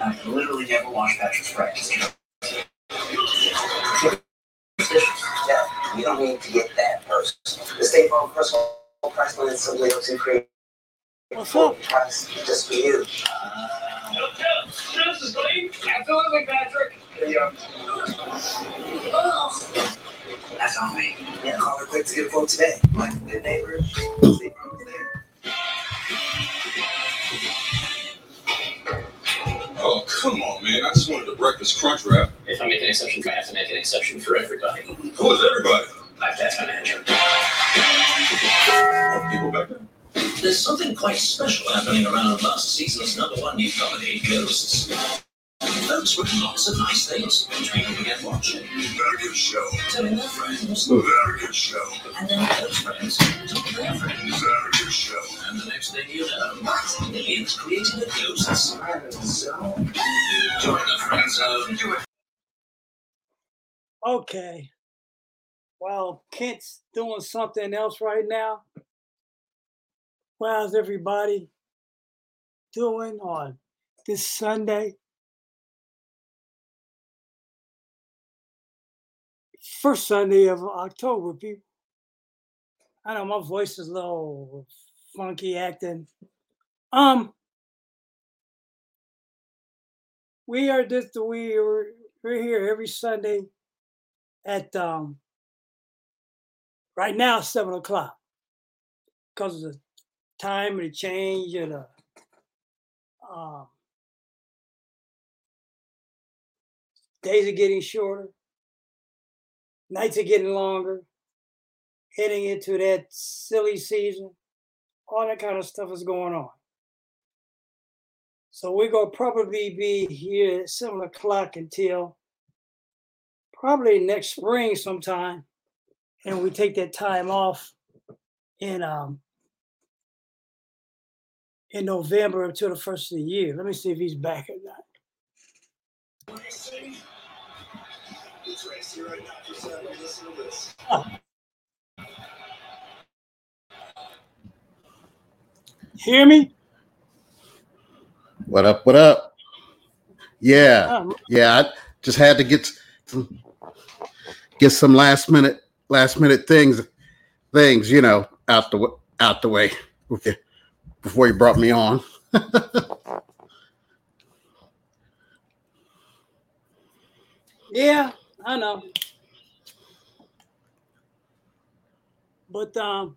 I literally never wash Patrick's practice. Yeah, you don't need to get that person. The State Farm personal price line is so little too crazy. What's up? Price just for you. Absolutely, Patrick. Yeah. you. That's on me. Yeah, call her quick to get a quote today. Like good neighbor. State Farm is there. Oh, come on, man. I just wanted the breakfast crunch wrap. If I make an exception, I have to make an exception for everybody. Who is everybody? My task manager. Oh, people back there? There's something quite special happening around last season's number one new comedy, Ghosts. Folks with lots of nice things, dreaming to get watching, Very good show. telling their friends, Very good show. and then those friends tell their friends. Creating the ghosts. Join the friend zone. Okay. Well, Kent's doing something else right now. How's everybody doing on this Sunday? First Sunday of October, people. I know my voice is a little funky acting. Um, we are just we we're here every Sunday at um right now seven o'clock. Because of the time and the change and the um days are getting shorter. Nights are getting longer. Heading into that silly season all that kind of stuff is going on. So we're to probably be here at seven o'clock until probably next spring sometime, and we take that time off in um in November until the first of the year. Let me see if he's back or not. Oh. Hear me? What up? What up? Yeah, Oh, yeah. I just had to get some, get some last minute last minute things things you know out the out the way okay, before you brought me on. Yeah, I know. But um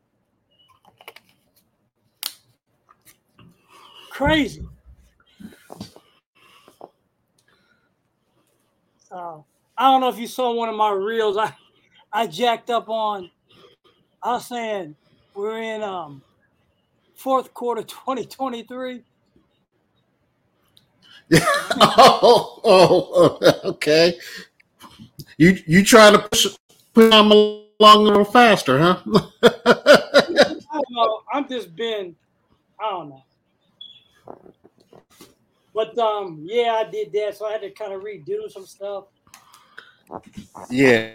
crazy. So I don't know if you saw one of my reels. I I jacked up on I was saying we're in um fourth quarter 2023. oh, oh, oh, okay. You you trying to push push them along a little faster, huh? I don't know. I'm just been, I don't know. But um, yeah, I did that, so I had to kind of redo some stuff. yeah.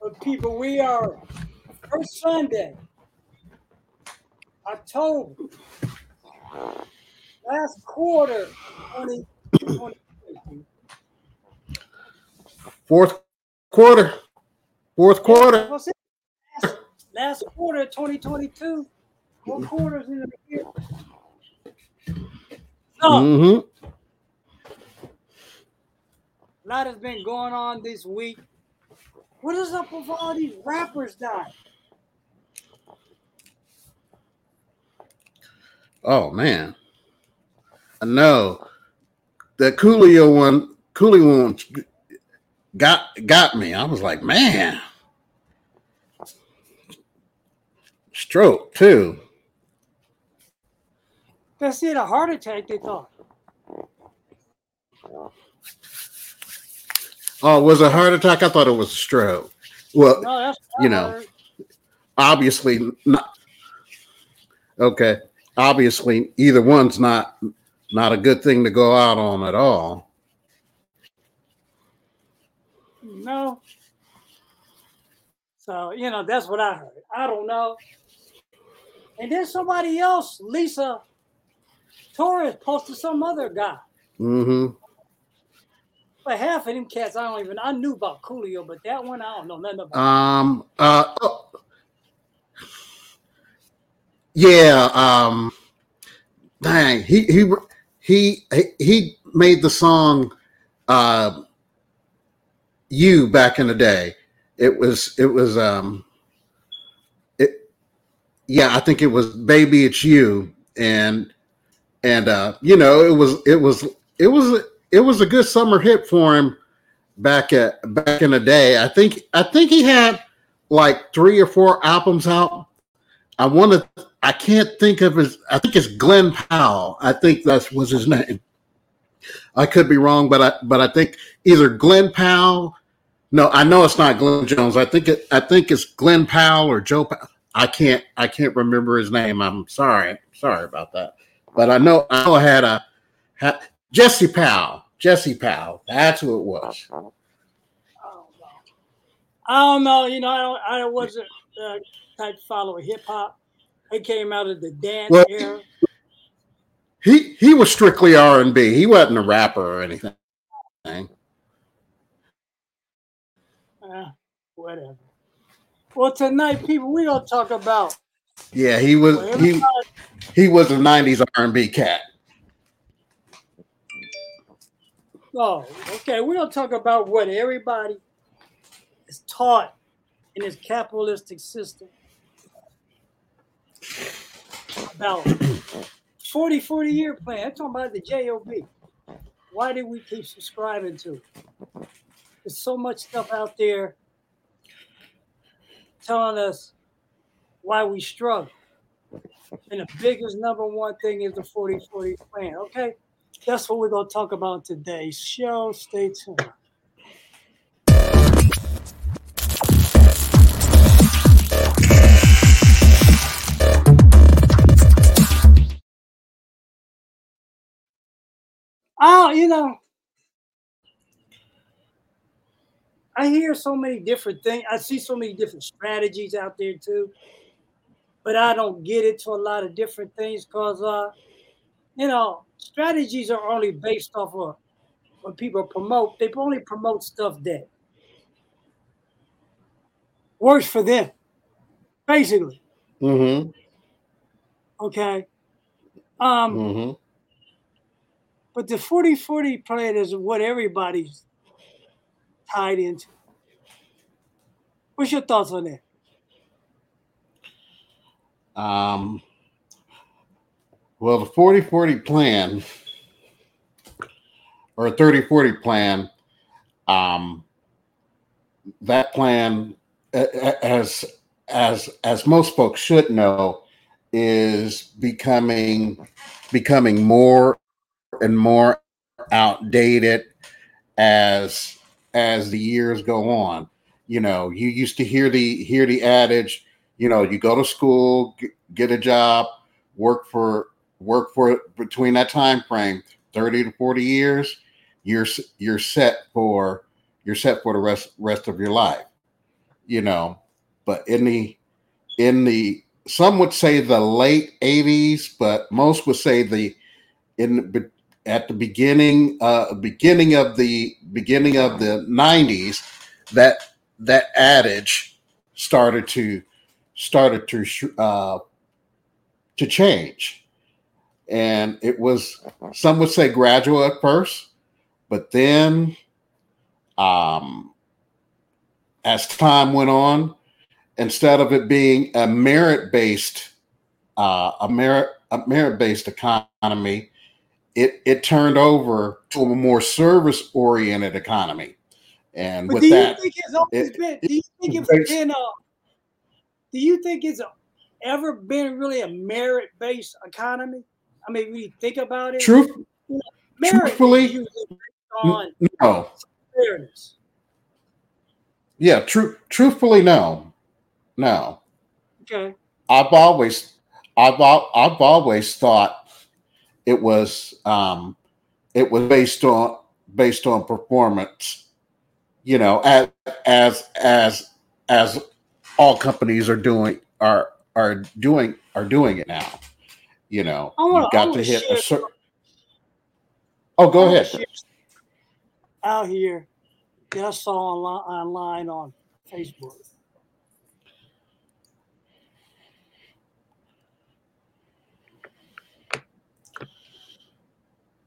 But people, we are first Sunday, October, last quarter, 2020. Fourth quarter. Fourth quarter. Last, last quarter, 2022. Four quarters in the year. So, Mm-hmm. a lot has been going on this week. What is up with all these rappers dying? Oh man. I know. The Coolio one, Coolio one got got me. I was like, man. Stroke too. That's it, a heart attack, they thought. Oh, was a heart attack? I thought it was a stroke. Well, No, that's what I you know. heard. obviously not. Okay, obviously either one's not not a good thing to go out on at all. No. So, you know, that's what I heard. I don't know. And then somebody else, Lisa Torres, posted some other guy. Mm-hmm. But half of them cats, I don't even. I knew about Coolio, but that one I don't know nothing about. Um. Uh. oh. Yeah. Um. Dang. He he he he made the song. Uh. You back in the day. It was. It was. Um. It. Yeah, I think it was "Baby It's You," and and uh, you know, it was. It was. It was. It was a good summer hit for him back at back in the day. I think I think he had like three or four albums out. I want to. I can't think of his. I think it's Glenn Powell. I think that was his name. I could be wrong, but I but I think either Glenn Powell. No, I know it's not Glenn Jones. I think it. I think it's Glenn Powell or Joe. Powell. I can't. I can't remember his name. I'm sorry. Sorry about that. But I know. I know I had a had, Jesse Powell. Jesse Powell. That's who it was. I don't know. I don't know. You know, I don't, I wasn't uh, type follower hip hop. I came out of the dance Well- era. He he was strictly R and B. He wasn't a rapper or anything. Uh, whatever. Well, tonight, people, we're gonna talk about. Yeah, he was well, he he was a '90s R&B cat. Oh, okay. We're gonna talk about what everybody is taught in this capitalistic system about 40 40 year plan. I'm talking about the JOB. Why did we keep subscribing to it? There's so much stuff out there telling us why we struggle. And the biggest number one thing is the 40 40 plan. Okay. That's what we're going to talk about today's show. Stay tuned. Oh, you know, I hear so many different things. I see so many different strategies out there too, but I don't get into a lot of different things because, uh, you know, strategies are only based off of when people promote. They only promote stuff that works for them, basically. Mm-hmm. Okay. Um, Mm-hmm. But the 40 40 plan is what everybody's tied into. What's your thoughts on that? Um, well, the 40 40 plan or 30 40 plan, um, that plan, a- a- as as as most folks should know, is becoming becoming more and more outdated as as the years go on. You know, you used to hear the hear the adage, you know, you go to school, get a job, work for work for between that time frame, 30 to 40 years, you're you're set for you're set for the rest rest of your life. You know, but in the in the some would say the late 80s, but most would say the in the at the beginning uh beginning of the beginning of the 90s that that adage started to started to sh- uh to change and it was some would say gradual at first but then um as time went on instead of it being a merit based uh a merit a merit based economy it it turned over to a more service oriented economy and But with do you that think it's always it- been? Do you think it's based- been a? Do you think it's ever been really a merit-based economy? I mean, when you think about it, truth merit truthfully, is usually on no fairness. yeah true truthfully no no Okay. I've always, I've, I've always thought it was, um, it was based on based on performance. You know, as as as as all companies are doing are are doing are doing it now. You know, wanna- you've got wanna hit share- a certain. Oh, go ahead. share Out here I saw online, online on Facebook.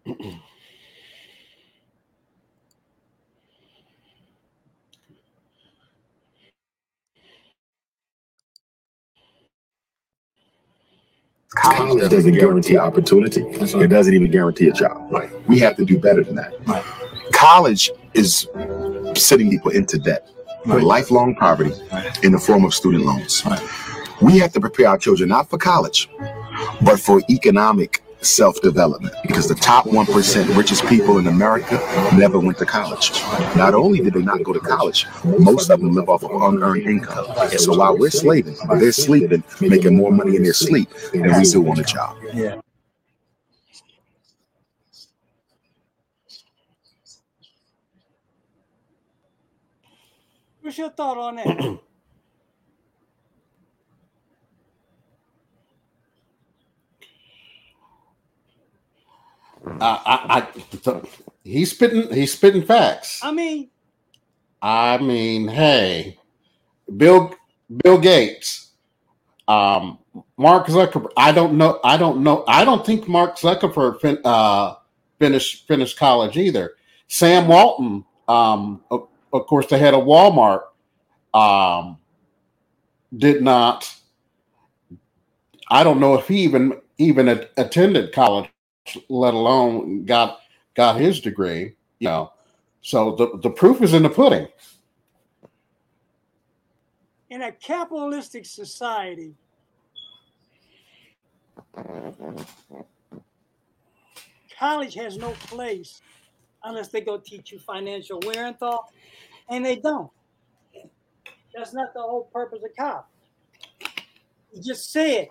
College doesn't guarantee opportunity. It doesn't even guarantee a job. Right. We have to do better than that. College is sending people into debt, lifelong poverty in the form of student loans. We have to prepare our children not for college, but for economic self-development because the top 1% richest people in America never went to college. Not only did they not go to college, most of them live off of unearned income. And so while we're slaving, they're sleeping, making more money in their sleep than we do on the job. What's your thought on that? I, I, I, he's spitting. He's spitting facts. I mean, I mean, hey, Bill Bill Gates, um, Mark Zuckerberg. I don't know. I don't know. I don't think Mark Zuckerberg fin, uh, finished finished college either. Sam Walton, um, of, of course, the head of Walmart, um, did not. I don't know if he even even attended college, let alone got got his degree. You know, so the the proof is in the pudding. in a capitalistic society, college has no place unless they go teach you financial Werenthal, and they don't. That's not the whole purpose of college. You just said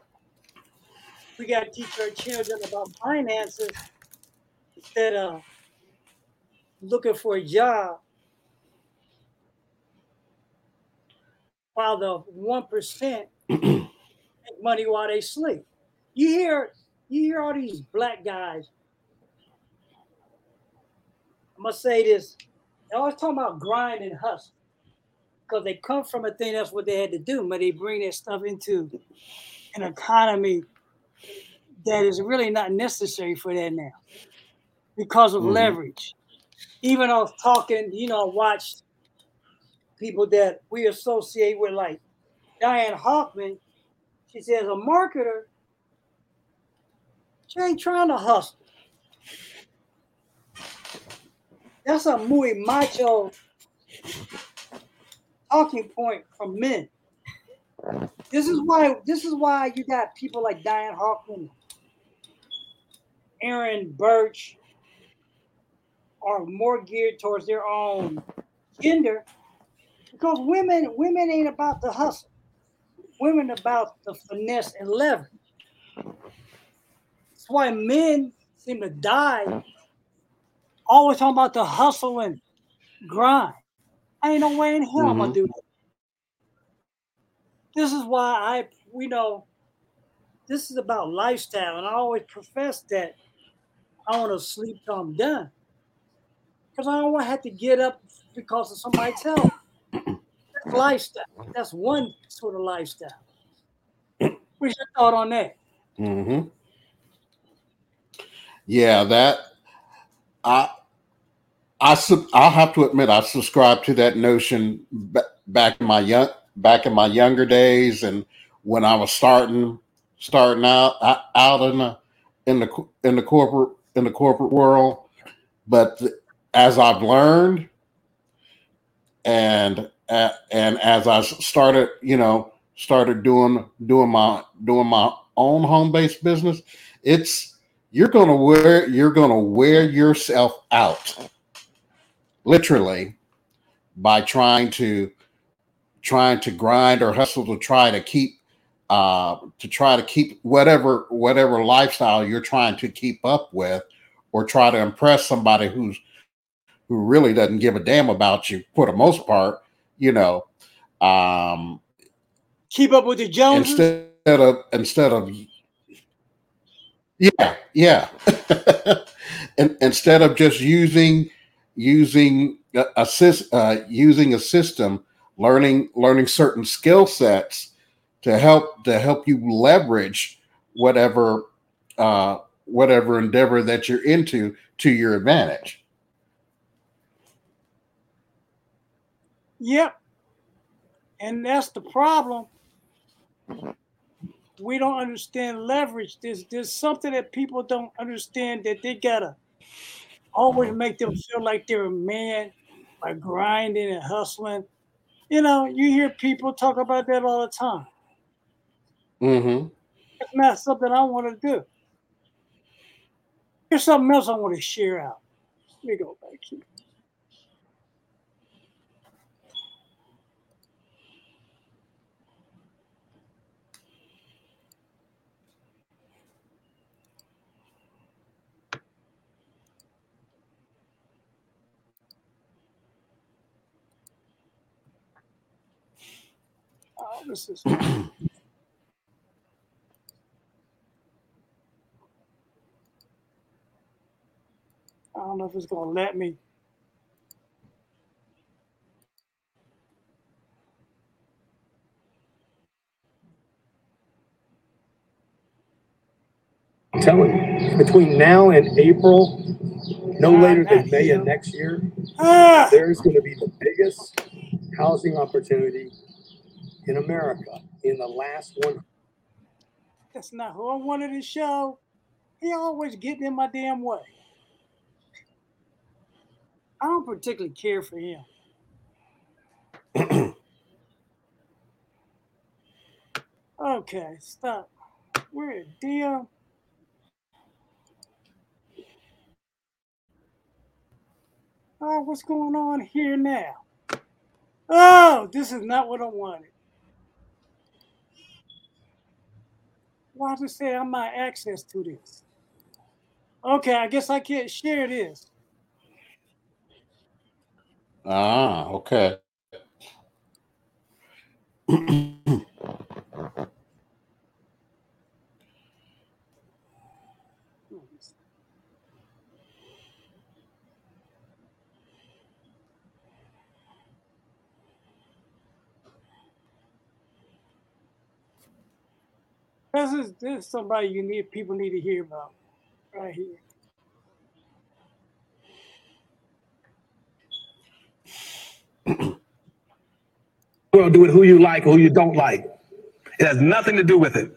we got to teach our children about finances instead of looking for a job while the one percent make money while they sleep. You hear you hear all these black guys. I must say this. They always talking about grind and hustle. Because they come from a thing that's what they had to do, but they bring that stuff into an economy that is really not necessary for that now because of Mhm. leverage. Even I was talking, you know, I watched people that we associate with, like Diane Hoffman. She says a marketer, she ain't trying to hustle. That's a muy macho talking point from men. This is why this is why you got people like Diane Hoffman, Aaron Birch are more geared towards their own gender because women women ain't about the hustle. Women about the finesse and leverage. That's why men seem to die always talking about the hustle and grind. I ain't no way in hell I'm gonna mm-hmm. do that. This is why I we know this is about lifestyle, and I always profess that I want to sleep till I'm done. Because I don't want to have to get up because of somebody tell me. That's lifestyle. That's one sort of lifestyle. What's your thought on that? Mm-hmm. Yeah, that I I sub, I'll have to admit I subscribed to that notion ba- back in my young back in my younger days and when I was starting starting out out- in the in the in the corporate in the corporate world, but as I've learned and and as I started, you know, started doing doing my doing my own home based business, it's you're gonna wear you're gonna wear yourself out, literally, by trying to trying to grind or hustle to try to keep uh, to try to keep whatever whatever lifestyle you're trying to keep up with, or try to impress somebody who's who really doesn't give a damn about you for the most part, you know. Um, Keep up with the Joneses. instead of instead of yeah yeah and instead of just using using a, a uh, using a system learning learning certain skill sets to help to help you leverage whatever uh, whatever endeavor that you're into to your advantage Yep. And that's the problem. We don't understand leverage. There's there's something that people don't understand that they gotta always make them feel like they're a man by grinding and hustling. You know, you hear people talk about that all the time. mm-hmm. It's not something I want to do. Here's something else I want to share out. Let me go back here. Is I don't know if it's gonna let me. I'm telling you, between now and April, no Ah, later than May of next year, Ah! there's going to be the biggest housing opportunity in America in the last one. That's not who I wanted to show. He always getting in my damn way. I don't particularly care for him. okay, stop. Where the damn? Oh, what's going on here now? Oh, this is not what I wanted. Why does it say I might access to this? Okay, I guess I can't share this. ah okay This is this is somebody you need people need to hear about right here. You're do it who you like or who you don't like. It has nothing to do with it.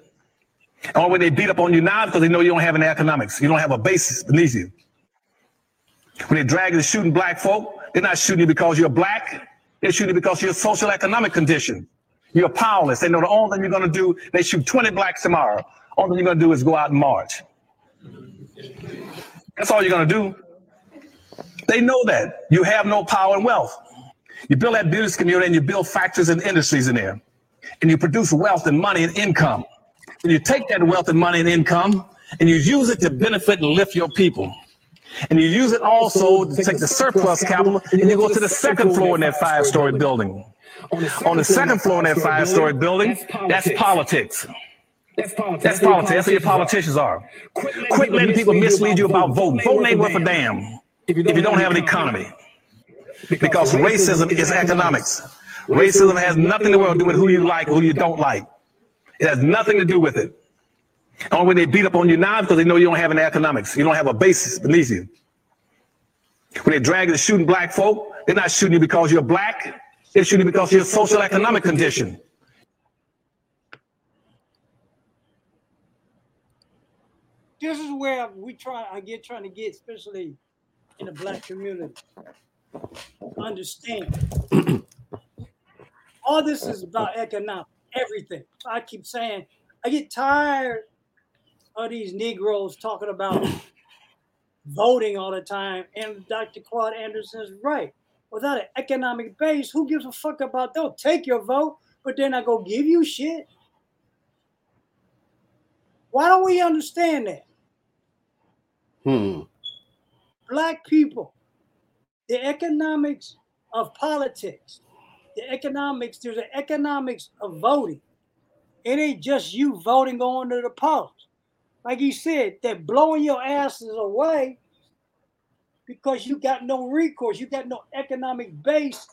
Or when they beat up on you now because they know you don't have any economics. You don't have a basis beneath you. When they drag to shooting black folk, they're not shooting you because you're black. They're shooting you because of your social economic condition. You're powerless. They know the only thing you're gonna do, they shoot 20 blacks tomorrow. Only thing you're gonna do is go out and march. That's all you're gonna do. They know that. You have no power and wealth. You build that business community and you build factories and industries in there. And you produce wealth and money and income. And you take that wealth and money and income and you use it to benefit and lift your people. And you use it also to take the surplus capital and you go to the second floor in that five story building. On the second floor in that five story building, that's politics. That's politics. That's politics. That's what your politicians are. Quit letting people mislead you about voting. Voting ain't worth a damn if you don't have an economy. Because racism is economics. Racism has nothing to do with who you like who you don't like. It has nothing to do with it. Only when they beat up on you now because they know you don't have an economics. You don't have a basis beneath you. When they drag you to shooting black folk, they're not shooting you because you're black. They're shooting you because of your social economic condition. This is where we try I get trying to get, especially in the black community. Understand. All this is about economic, everything. I keep saying I get tired of these Negroes talking about voting all the time. And Dr. Claude Anderson is right. Without an economic base, who gives a fuck about they'll take your vote, but then I go give you shit. Why don't we understand that? hmm Black people, the economics of politics, the economics, there's an economics of voting. It ain't just you voting going to the polls. Like you said, they're blowing your asses away because you got no recourse. You got no economic base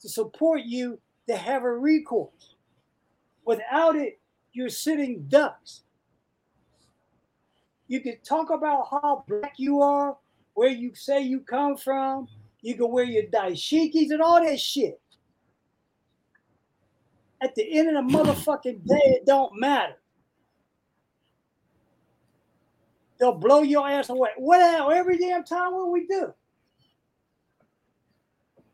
to support you to have a recourse. Without it, you're sitting ducks. You can talk about how black you are, where you say you come from. You can wear your dashikis and all that shit. At the end of the motherfucking day, it don't matter. They'll blow your ass away. What? Every damn time what we do.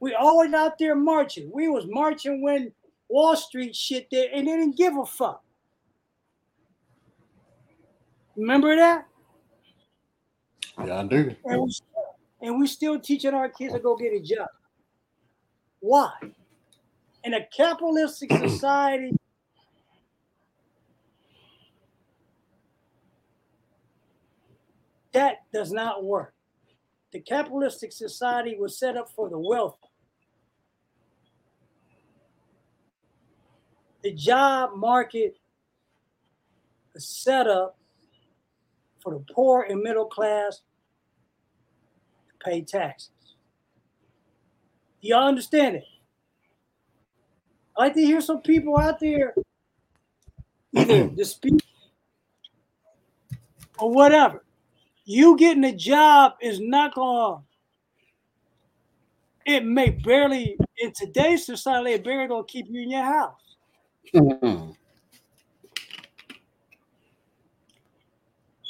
We always out there marching. We was marching when Wall Street shit there and they didn't give a fuck. Remember that? Yeah, I do. And we, and we still teaching our kids to go get a job. Why? In a capitalistic society, that does not work. The capitalistic society was set up for the wealthy. The job market is set up for the poor and middle class to pay taxes. Do y'all understand it? I like to hear some people out there either dispute or whatever. You getting a job is not gonna. It may barely in today's society, it barely gonna keep you in your house. Mhm.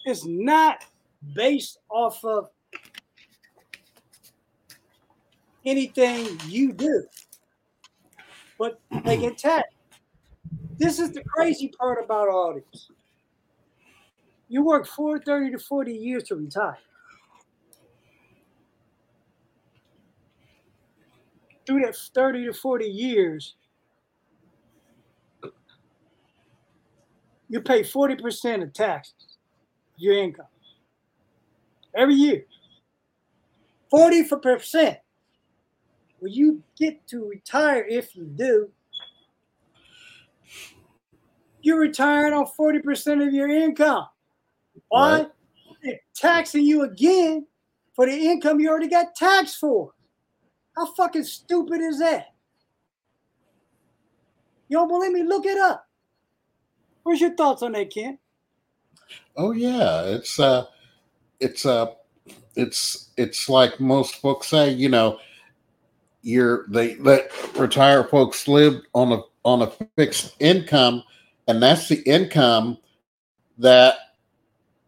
It's not based off of anything you do, but they get taxed. This is the crazy part about all this. You work 4, 30 to 40 years to retire. Through that 30 to 40 years, you pay 40% of taxes, your income. Every year. 40%. When you get to retire, if you do, you're retiring on 40% of your income. Why? Right. They're taxing you again for the income you already got taxed for. How fucking stupid is that? You don't believe me? Look it up. What's your thoughts on that, Ken? Oh yeah, it's uh, it's uh, it's it's like most folks say. You know, you're they let retired folks live on a on a fixed income, and that's the income that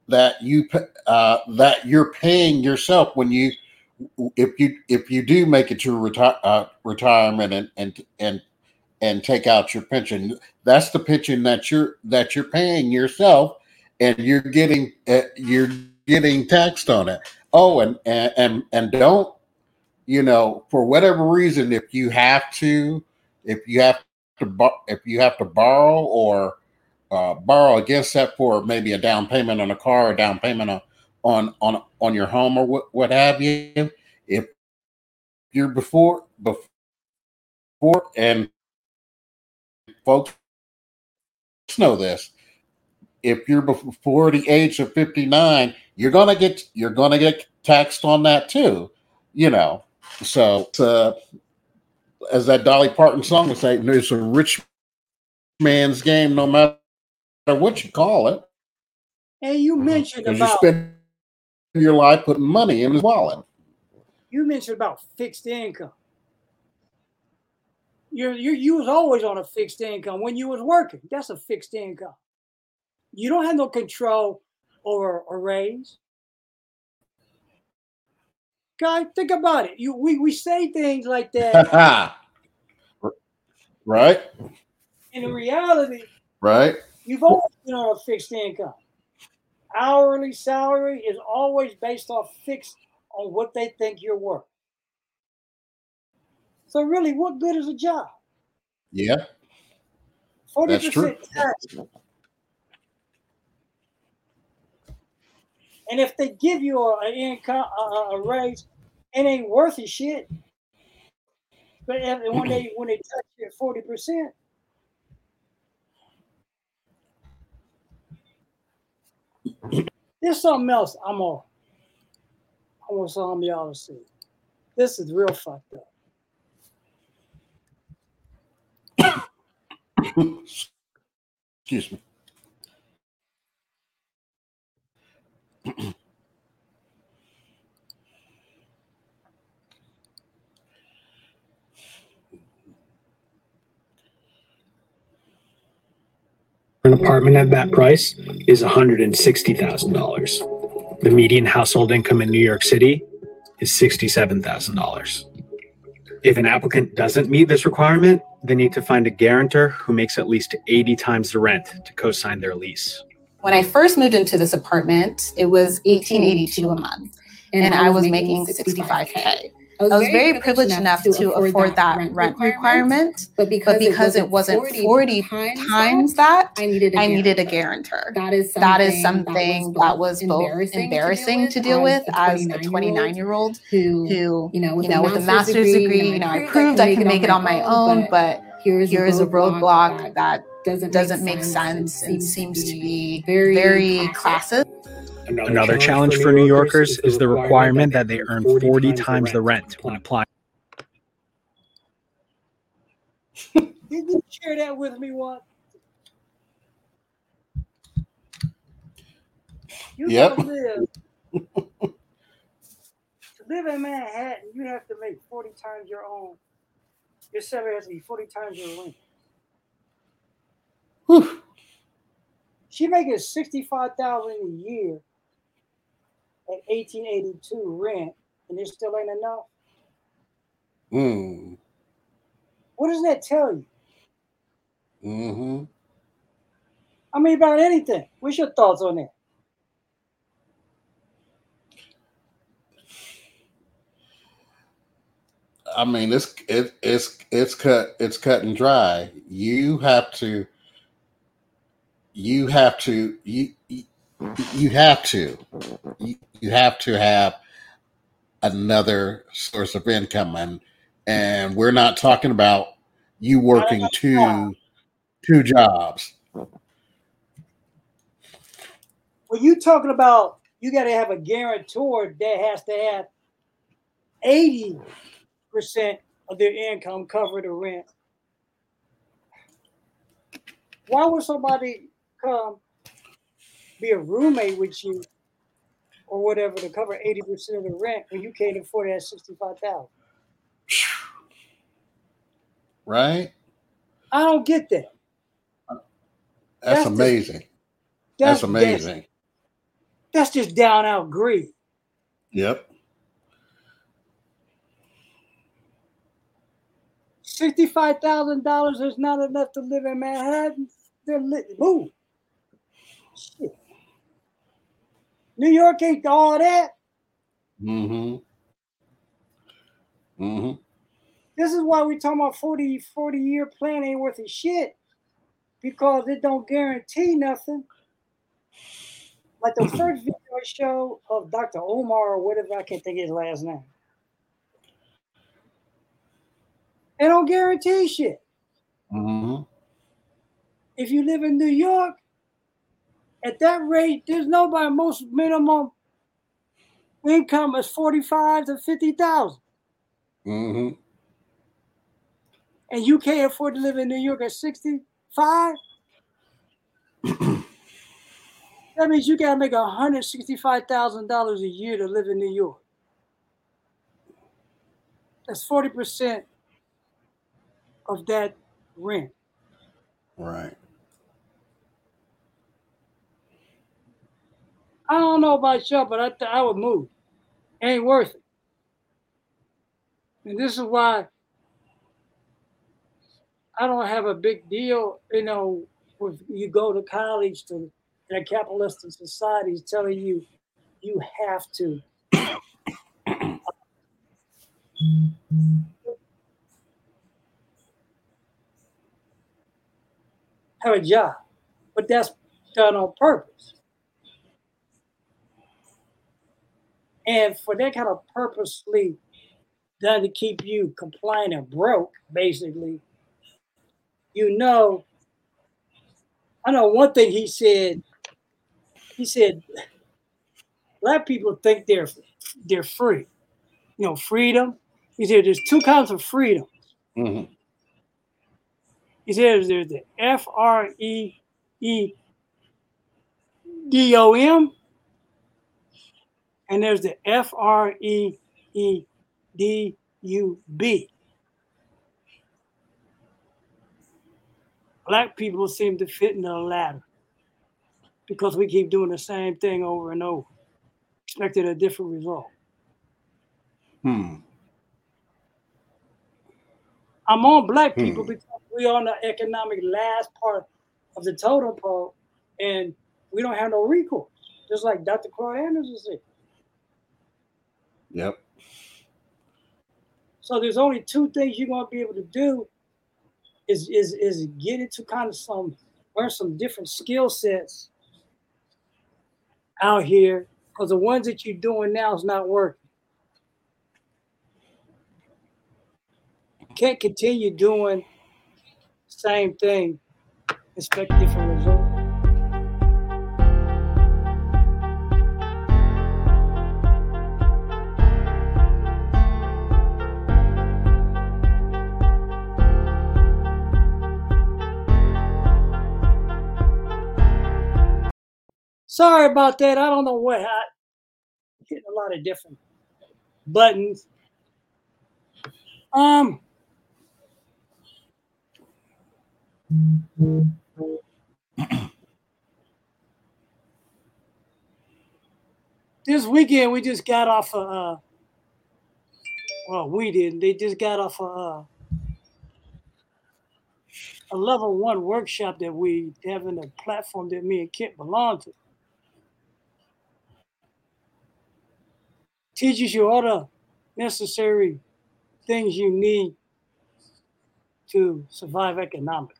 that you uh, that you're paying yourself when you if you if you do make it to uh, retirement and and and and take out your pension that's the pension that you're that you're paying yourself and you're getting uh, you're getting taxed on it. Oh and and and, and don't you know for whatever reason if you have to if you have to if you have to borrow or uh, borrow against that for maybe a down payment on a car, a down payment on on on, on your home or what, what have you. If you're before before and folks know this, if you're before the age of 59, you're gonna get you're gonna get taxed on that too. You know, so uh, as that Dolly Parton song would say, it's a rich man's game, no matter what you call it. And you mm-hmm. mentioned Because you about spend your life putting money in his wallet. you mentioned about fixed income. You you you was always on a fixed income when you was working. That's a fixed income. You don't have no control over a raise. Guys, think about it. You we, we say things like that, right? and in reality, Right? You've always been on a fixed income. Hourly salary is always based off fixed on what they think you're worth. So really, what good is a job? Yeah. 40% That's true. tax. And if they give you a, an income a, a raise, it ain't worth a shit. But when they when they touch you at forty percent, There's something else I'm on. I want some y'all to see. This is real fucked up. Excuse me. Apartment at that price is $160,000. The median household income in New York City is $67,000. If an applicant doesn't meet this requirement, they need to find a guarantor who makes at least 80 times the rent to co-sign their lease. When I first moved into this apartment, it was 1882 a month and I was making 65k. I was very privileged enough to afford that rent requirement, but because it wasn't 40 times that, I needed a guarantor. That is that is something that was both embarrassing to deal with as a 29 year old who, who, you know, with a master's degree, you know, I proved I could make it on my own, but here is a roadblock that doesn't make sense and seems to be very classist. Another, challenge, for New Yorkers is the requirement that they earn 40 times the rent when applying. Did you share that with me once? You Yep. gotta live. to live in Manhattan, you have to make 40 times your own. Your salary has to be 40 times your rent. Whew. She making 65,000 a year at 1882 rent, and it still ain't enough. Mm. What does that tell you? Mm-hmm. I mean, about anything. What's your thoughts on that? I mean, it's it, it's it's cut it's cut and dry. You have to you have to you you, you have to you, you have to have another source of income and and we're not talking about you working two two jobs. When you talking about you got to have a guarantor that has to have 80% of their income cover the rent. Why would somebody come be a roommate with you or whatever to cover 80% of the rent when you can't afford that 65000 Right? I don't get that. That's, That's amazing. That's That's amazing. That's just down out greed. Yep. Sixty-five thousand dollars is not enough to live in Manhattan. Then li- move. Shit. New York ain't all that. Mm-hmm. Mm-hmm. This is why we talking about 40, 40 year plan ain't worth a shit. Because it don't guarantee nothing. Like the first video show of Dr. Omar or whatever, I can't think of his last name. It don't guarantee shit. Mm-hmm. if you live in New York, at that rate, there's nobody. Most minimum income is forty-five to fifty thousand, Mm-hmm. and you can't afford to live in New York at sixty-five. that means you gotta make hundred sixty-five thousand dollars a year to live in New York. That's forty percent of that rent. Right. I don't know about y'all, but I th- I would move. Ain't worth it. And this is why I don't have a big deal, you know, if you go to college to in a capitalistic society is telling you you have to have a job. But that's done on purpose. And for that kind of purposely done to keep you compliant and broke, basically, you know, I know one thing he said he said, black people think they're they're free. You know, freedom. He said there's two kinds of freedom. Mhm. He says there's the F R E E D O M, and there's the F R E E D U B. Black people seem to fit in the latter because we keep doing the same thing over and over, expecting a different result. Hmm. I'm on black people Hmm. because we're on the economic last part of the totem pole, and we don't have no recourse. Just like Dr. Claude Anderson said. Yep. So there's only two things you're gonna be able to do is is is get into kind of some learn some different skill sets out here because the ones that you're doing now is not working. You can't continue doing same thing, expect different results. Sorry about that. I don't know what I hitting a lot of different buttons. Um this weekend we just got off of uh well we didn't they just got off of uh a level one workshop that we have in a platform that me and Kent belong to. Teaches you all the necessary things you need to survive economically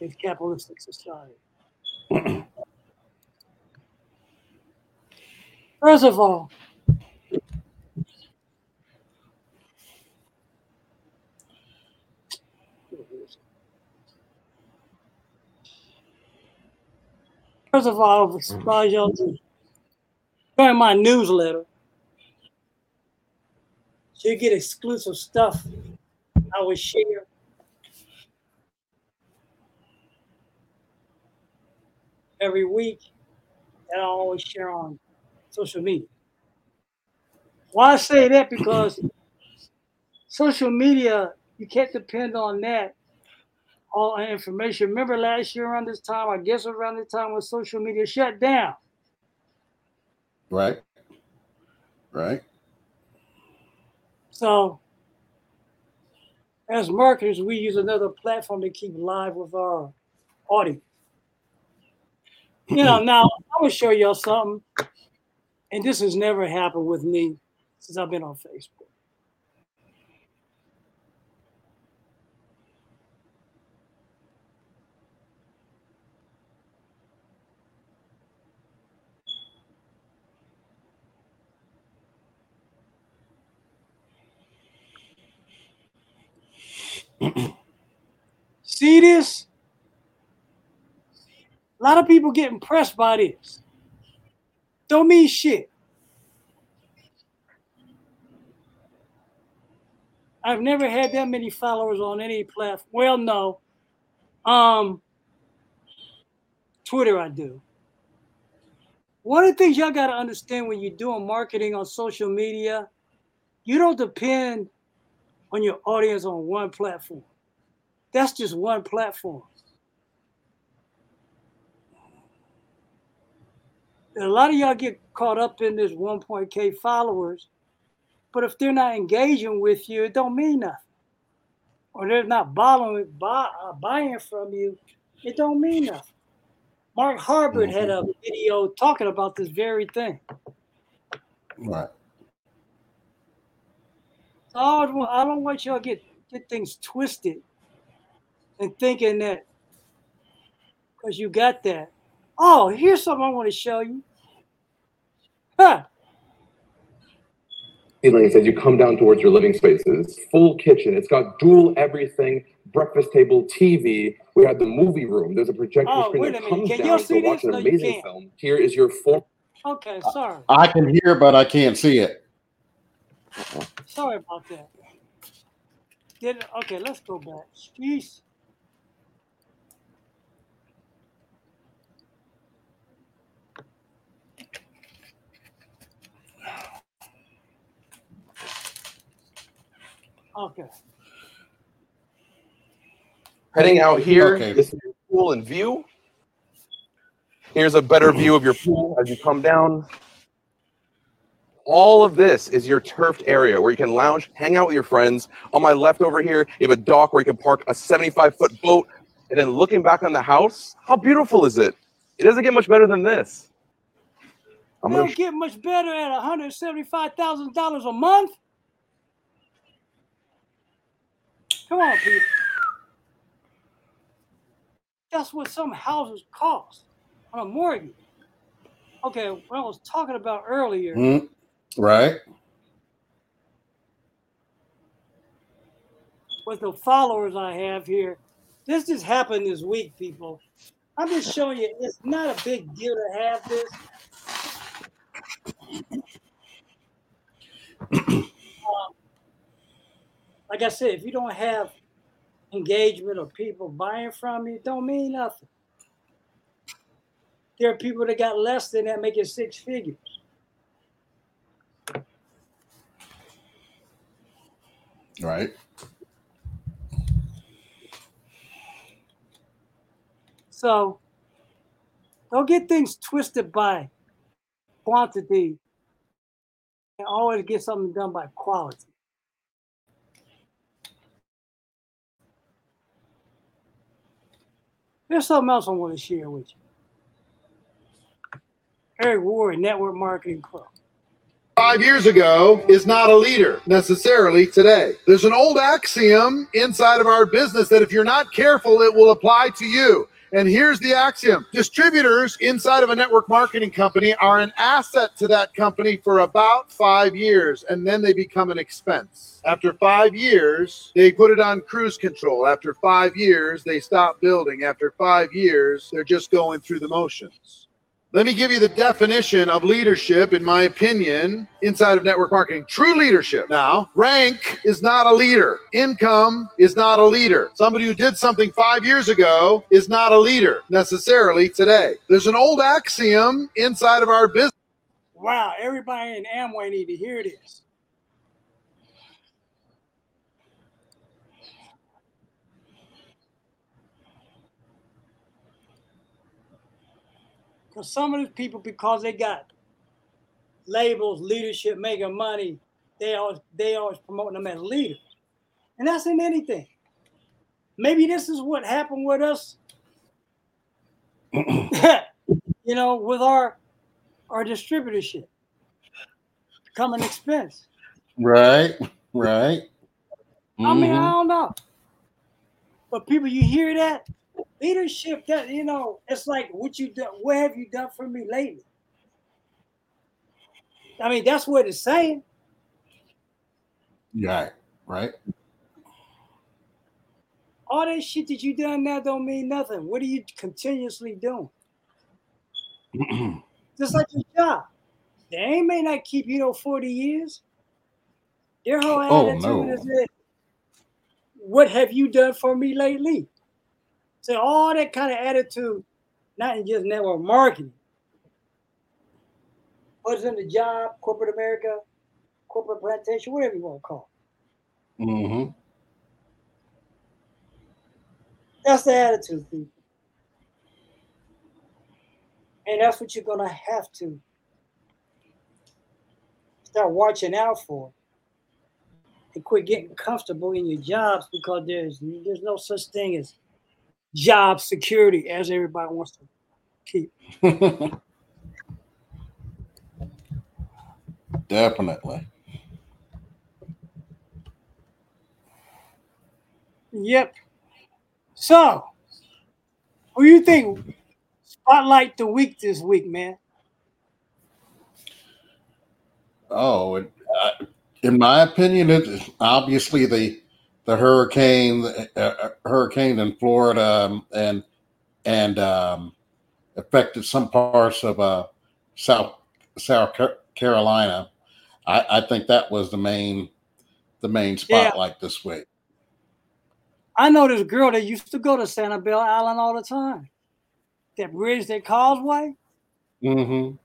in capitalistic society. First of all, First of all, I would y'all to my newsletter. So you get exclusive stuff I will share. Every week, and I always share on social media. Why I say that? Because social media, you can't depend on that all information. Remember last year around this time, I guess around the time when social media shut down. Right. Right. So as marketers, we use another platform to keep live with our audience. You know, now I will show y'all something, and this has never happened with me since I've been on Facebook. See this? A lot of people get impressed by this. Don't mean shit. I've never had that many followers on any platform. Well, no. Um Twitter I do. One of the things y'all gotta understand when you're doing marketing on social media, you don't depend on your audience on one platform. That's just one platform. And a lot of y'all get caught up in this 1.k followers, but if they're not engaging with you, it don't mean nothing. Or they're not following, buy, uh, buying from you, it don't mean nothing. Mark Harbert had a video talking about this very thing. Right. So I, always want- I don't want y'all get get things twisted and thinking that because you got that. Oh, here's something I want to show you. Huh. ceilings as you come down towards your living spaces. Full kitchen. It's got dual everything, breakfast table TV. We have the movie room. There's a projector Oh, screen wait that a comes Can down y'all to see watch an No, amazing film. Here is your form. Okay, sorry. I can hear, but I can't see it. Sorry about that. Did okay, let's go back. Jeez. Okay. Heading out here, Okay. this is your pool and view. Here's a better view of your pool as you come down. All of this is your turfed area where you can lounge, hang out with your friends. On my left over here, you have a dock where you can park a 75 foot boat. And then looking back on the house, how beautiful is it? It doesn't get much better than this. I'm It don't get much better at $175,000 a month. Come on, people. That's what some houses cost on a mortgage. Okay, what I was talking about earlier Mm, right. with the followers I have here, this just happened this week, people. I'm just showing you it's not a big deal to have this. Um, like I said, if you don't have engagement or people buying from you, it don't mean nothing. There are people that got less than that making six figures. Right. So don't get things twisted by quantity and always get something done by quality. There's something else I want to share with you. Eric Worre, Network Marketing Pro. Five years ago is not a leader necessarily today. There's an old axiom inside of our business that if you're not careful, it will apply to you. And here's the axiom distributors inside of a network marketing company are an asset to that company for about five years, and then they become an expense. After five years, they put it on cruise control. After five years, they stop building. After five years, they're just going through the motions. Let me give you the definition of leadership, in my opinion, inside of network marketing. True leadership. Now, rank is not a leader. Income is not a leader. Somebody who did something five years ago is not a leader necessarily today. There's an old axiom inside of our business. Wow, everybody in Amway need to hear this. Because some of these people, because they got labels, leadership, making money, they always they always promoting them as leaders. And that's in anything. Maybe this is what happened with us. you know, with our our distributorship. Become an expense. Right. Right. I mean, I Mhm. don't know. But people, you hear that leadership? That you know, it's like what you done. What have you done for me lately? I mean, that's what it's saying. Right. Right. All that shit that you done now don't mean nothing. What are you continuously doing? Just like your job. They may not keep you know 40 years. Their whole Oh, attitude no. is that, what have you done for me lately? So all that kind of attitude, not in just network marketing, but in the job, corporate America, corporate plantation, whatever you want to call it. Mm-hmm. That's the attitude, people. And that's what you're gonna have to start watching out for. And quit getting comfortable in your jobs because there's there's no such thing as job security as everybody wants to keep. Definitely. Yep. So, who you think spotlight the week this week, man? Oh, it, in my opinion, it is obviously the the hurricane, uh, uh, hurricane in Florida, um, and and um, affected some parts of uh, South South Carolina. I, I think that was the main the main Yeah. spotlight this week. I know this girl that used to go to Sanibel Island all the time. That bridge, that causeway, Mm-hmm.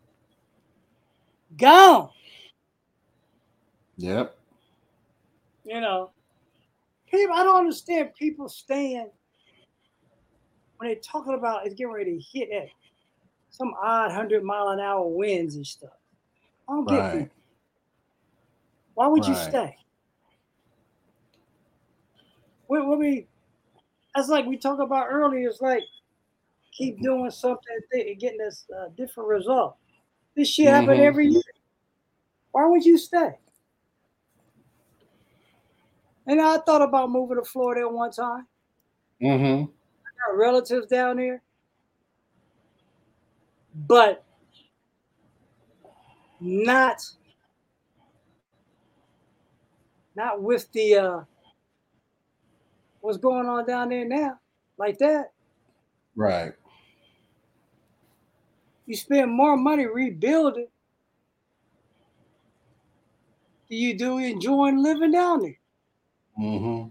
gone. Yep. You know, people. I don't understand people staying when they're talking about it's getting ready to hit at some odd hundred mile an hour winds and stuff. I don't get Right. it. Why would you stay? What, we? That's like we talked about earlier. It's like keep doing something, and getting this uh, different result. This shit happen Mhm. every year. Why would you stay? And I thought about moving to Florida at one time. Mm-hmm. I got relatives down there. But not not with the uh what's going on down there now like that Right. you spend more money rebuilding do you do enjoying living down there Mm-hmm.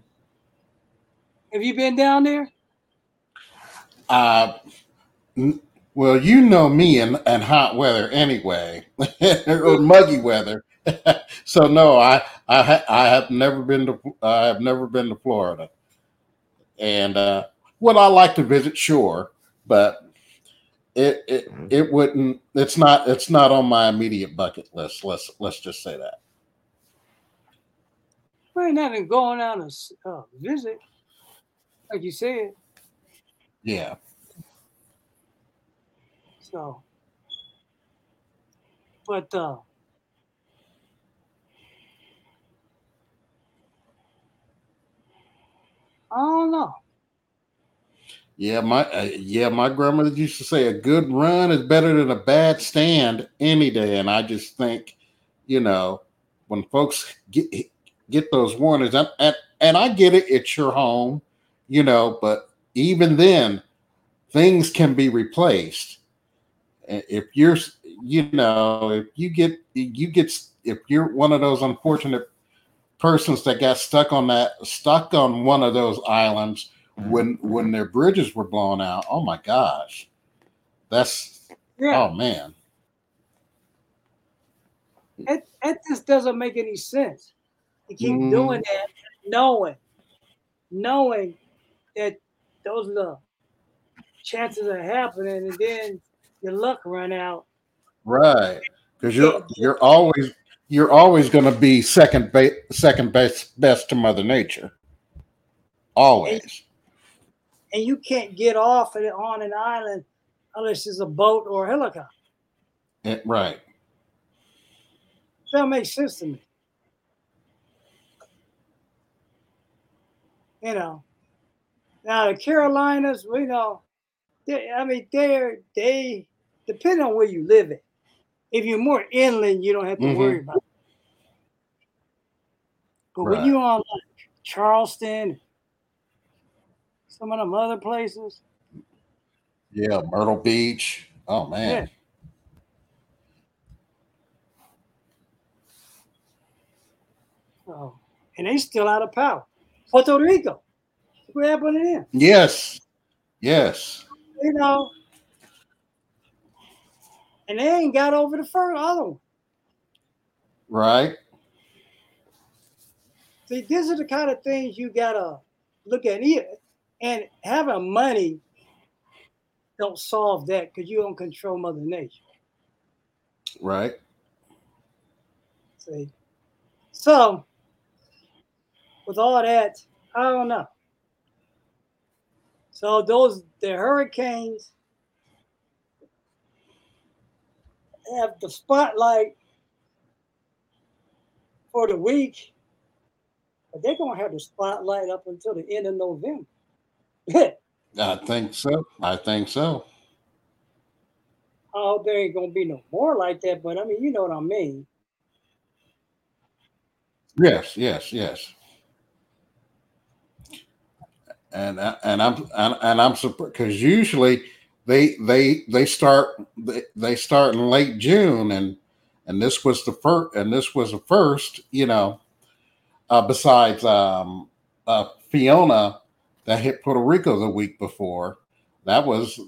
have you been down there Uh, n- well, you know me and, and hot weather anyway, or muggy weather. so no, I I ha- I have never been to I have never been to Florida, and uh, would I like to visit? Sure, but it it it wouldn't. It's not it's not on my immediate bucket list. Let's let's just say that. Well, ain't nothing going on s- uh, visit like you said Yeah. So, but uh, I don't know. Yeah, my uh, yeah, my grandmother used to say a good run is better than a bad stand any day, and I just think, you know, when folks get get those warnings, and and, and I get it, it's your home, you know, but even then, things can be replaced. If you're, you know, if you get you get if you're one of those unfortunate persons that got stuck on that stuck on one of those islands mm-hmm. when when their bridges were blown out oh my gosh. That's Yeah. oh man. It, it just doesn't make any sense to keep Mhm. doing that, knowing, knowing that those are the chances are happening, and then your luck run out. right because you're you're always you're always going to be second base second best best to mother nature always and you can't get off it on an island unless it's a boat or a helicopter. Eh, right That makes sense to me. You know, now the Carolinas, we know, they, I mean, they're they depend on where you live at. If you're more inland, you don't have to Mhm. worry about it. But when you're on like Charleston, some of them other places, yeah myrtle beach oh man oh, and they still out of power. Puerto Rico, what happened to them? yes. Yes. You know, and they ain't got over the first other one. right. See, these are the kind of things you gotta look at. Here, and having money don't solve that because you don't control Mother Nature. right. See, so with all that, I don't know. So those the hurricanes have the spotlight for the week, but they're gonna have the spotlight up until the end of November. i think so i think so I hope there ain't gonna be no more like that, but I mean, you know what I mean. yes yes yes and and I'm and, and I'm surprised because usually they they they start they, they start in late June and and this was the first and this was the first you know uh, besides um, uh, Fiona that hit Puerto Rico the week before. That was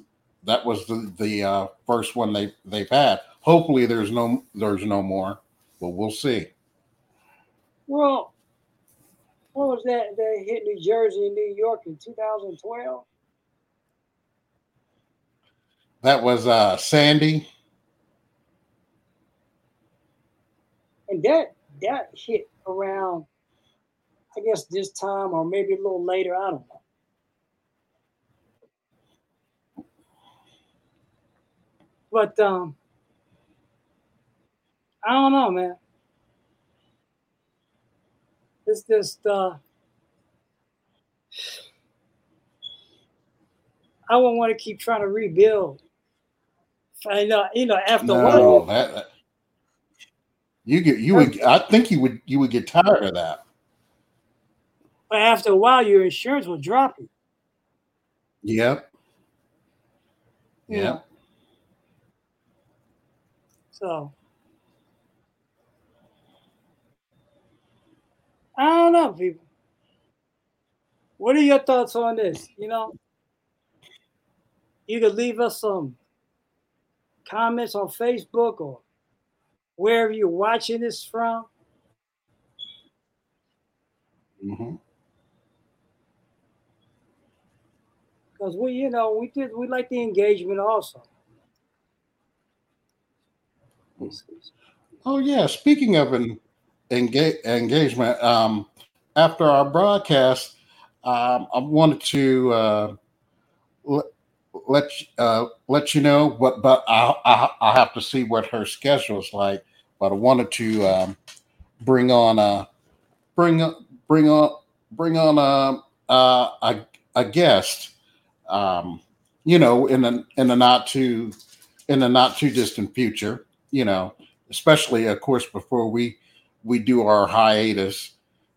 that was the the uh, first one they they've had. Hopefully there's no there's no more but we'll see. Well, what was that? They hit New Jersey and New York in 2012. that was uh Sandy And that that hit around, I guess this time or maybe a little later. I don't know. But um, I don't know, man. It's just uh, I wouldn't want to keep trying to rebuild. I know, you know, after a no while, that, that- you get you would I think you would you would get tired of that but after a while, your insurance will drop you. yep yep. So I don't know, people. What are your thoughts on this? You know, you could leave us some comments on Facebook or wherever you're watching this from. Mhm. Because we, you know, we did we like the engagement also. Oh yeah. Speaking of an engage, engagement, um, after our broadcast, um, I wanted to uh, let let uh, let you know what, but I I have to see what her schedule is like. But I wanted to um, bring on a bring bring on bring on a a, a, a guest. Um, you know, in the in the not too in the not too distant future. You know, especially of course before we we do our hiatus.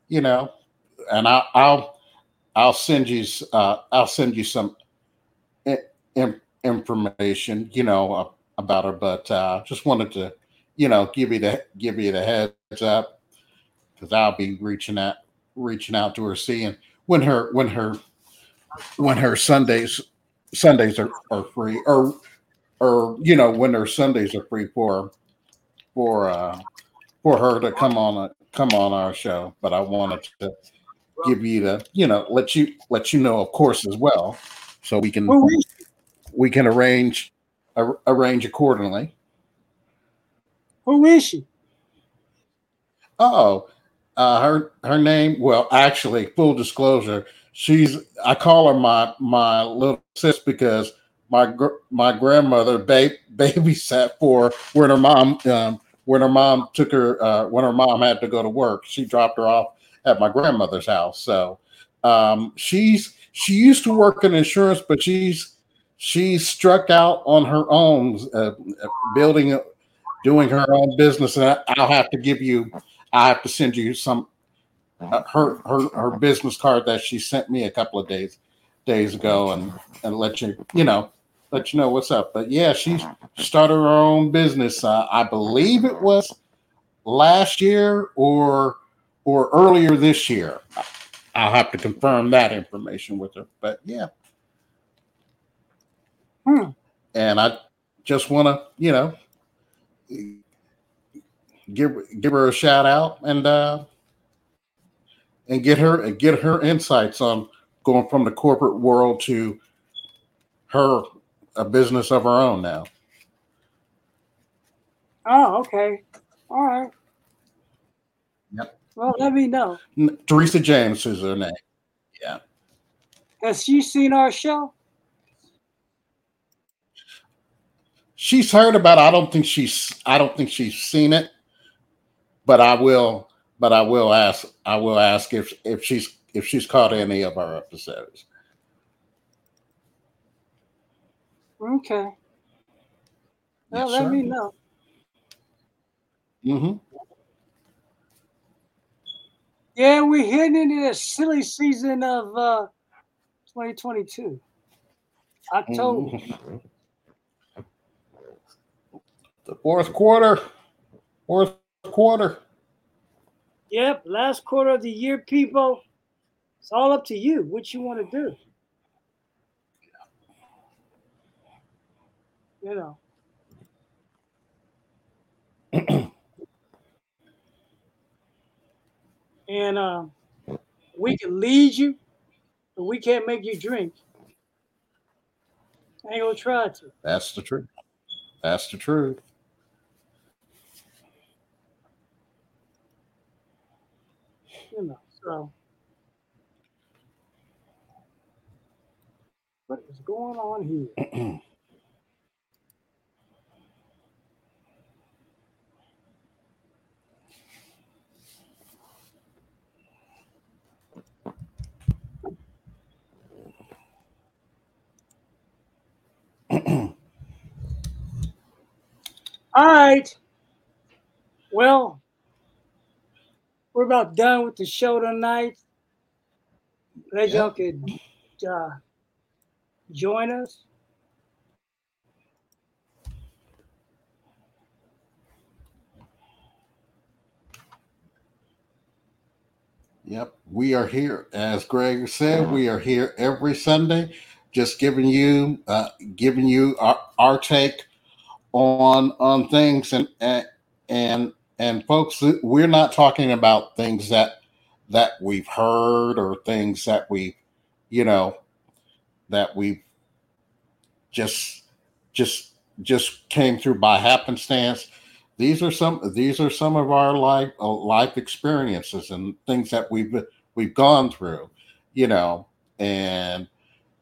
You know, and I, I'll I'll send you uh, I'll send you some in, information. You know about her, but uh, just wanted to you know give you the give you the heads up because I'll be reaching out reaching out to her, seeing when her when her when her Sundays Sundays are, are free or or you know when her Sundays are free for for uh for her to come on a, come on our show. But I wanted to give you the you know let you let you know of course as well, so we can is we can arrange ar- arrange accordingly. Who is she? Oh, uh, her her name. Well, actually, full disclosure, she's. I call her my my little sis because my gr- my grandmother ba- babysat for when her mom um, when her mom took her uh, when her mom had to go to work. She dropped her off at my grandmother's house. So um, she's she used to work in insurance, but she's she's struck out on her own, uh, building, doing her own business. And I'll have to give you I have to send you some uh, her her her business card that she sent me a couple of days days ago, and and let you you know let you know what's up. But yeah, she started her own business. Uh, I believe it was last year or or earlier this year. I'll have to confirm that information with her. But yeah, Hmm. and I just want to you know give give her a shout out and uh and get her and get her insights on going from the corporate world to her a business of her own now. Oh, okay. All right. Yep. Well, let me know. N- Teresa James is her name. Yeah. Has she seen our show? She's heard about it. I don't think she's I don't think she's seen it, but I will but I will ask I will ask if if she's if she's caught any of our episodes. Okay. Well, Yes, let sir. me know. hmm Yeah, we're heading into the silly season of uh 2022. October. Mhm. The fourth quarter. Fourth quarter. Yep, last quarter of the year, people. It's all up to you what you want to do. You know. and uh, we can lead you, but we can't make you drink. I ain't gonna try to. That's the truth. That's the truth. You know, so what is going on here? All right. Well, we're about done with the show tonight. Glad y'all could uh, join us. Yep, we are here. As Greg said, we are here every Sunday, just giving you uh, giving you our, our take on on things. And and and folks, we're not talking about things that that we've heard or things that we, you know, that we just just just came through by happenstance. These are some these are some of our life uh, life experiences and things that we've we've gone through you know and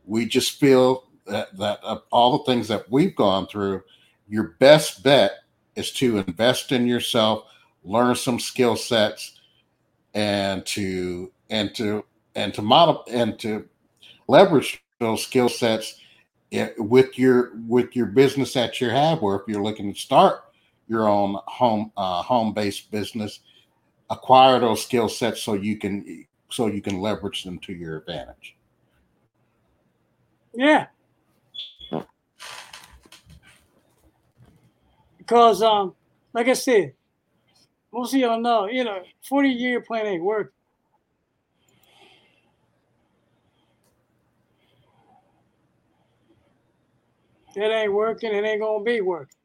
we just feel that, that of all the things that we've gone through your best bet is to invest in yourself learn some skill sets and to and to and to model and to leverage those skill sets with your with your business that you have or if you're looking to start your own home uh, home based business acquire those skill sets so you can so you can leverage them to your advantage Yeah. Because um, like I said, most of y'all know, you know, 40 year plan ain't working. It ain't working, it ain't gonna be working.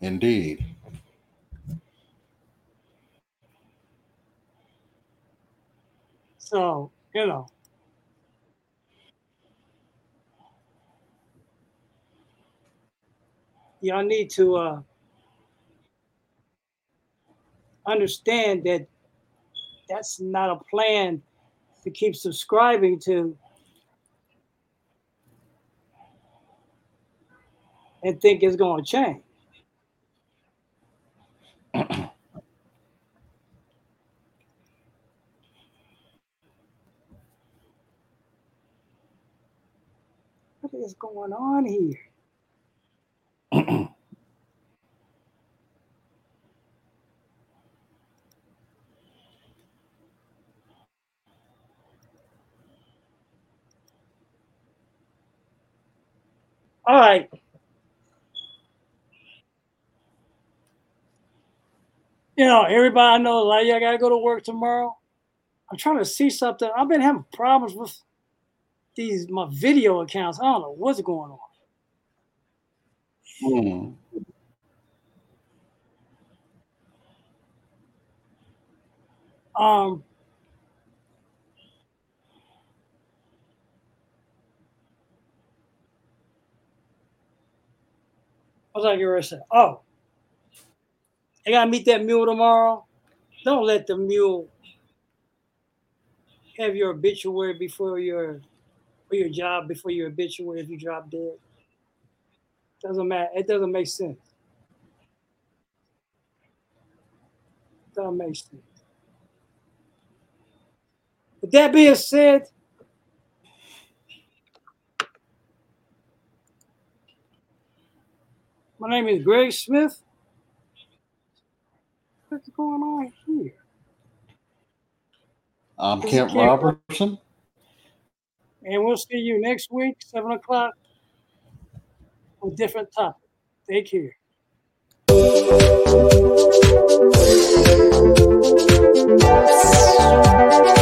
indeed So, you know. Y'all need to uh, understand that that's not a plan to keep subscribing to and think it's going to change. What is going on here? All right. You know, everybody I know, like, yeah, I gotta go to work tomorrow. I'm trying to see something. I've been having problems with these my video accounts. I don't know what's going on. Hmm. Um, was I going to say? Oh, I gotta meet that mule tomorrow. Don't let the mule have your obituary before your for your job before your obituary if you drop dead. Doesn't matter. It doesn't make sense. Doesn't make sense. With that being said, my name is Greg Smith. What's going on here? i'm This kent Kent robertson And we'll see you next week, 7 o'clock, with different topic. Take care. Thank you.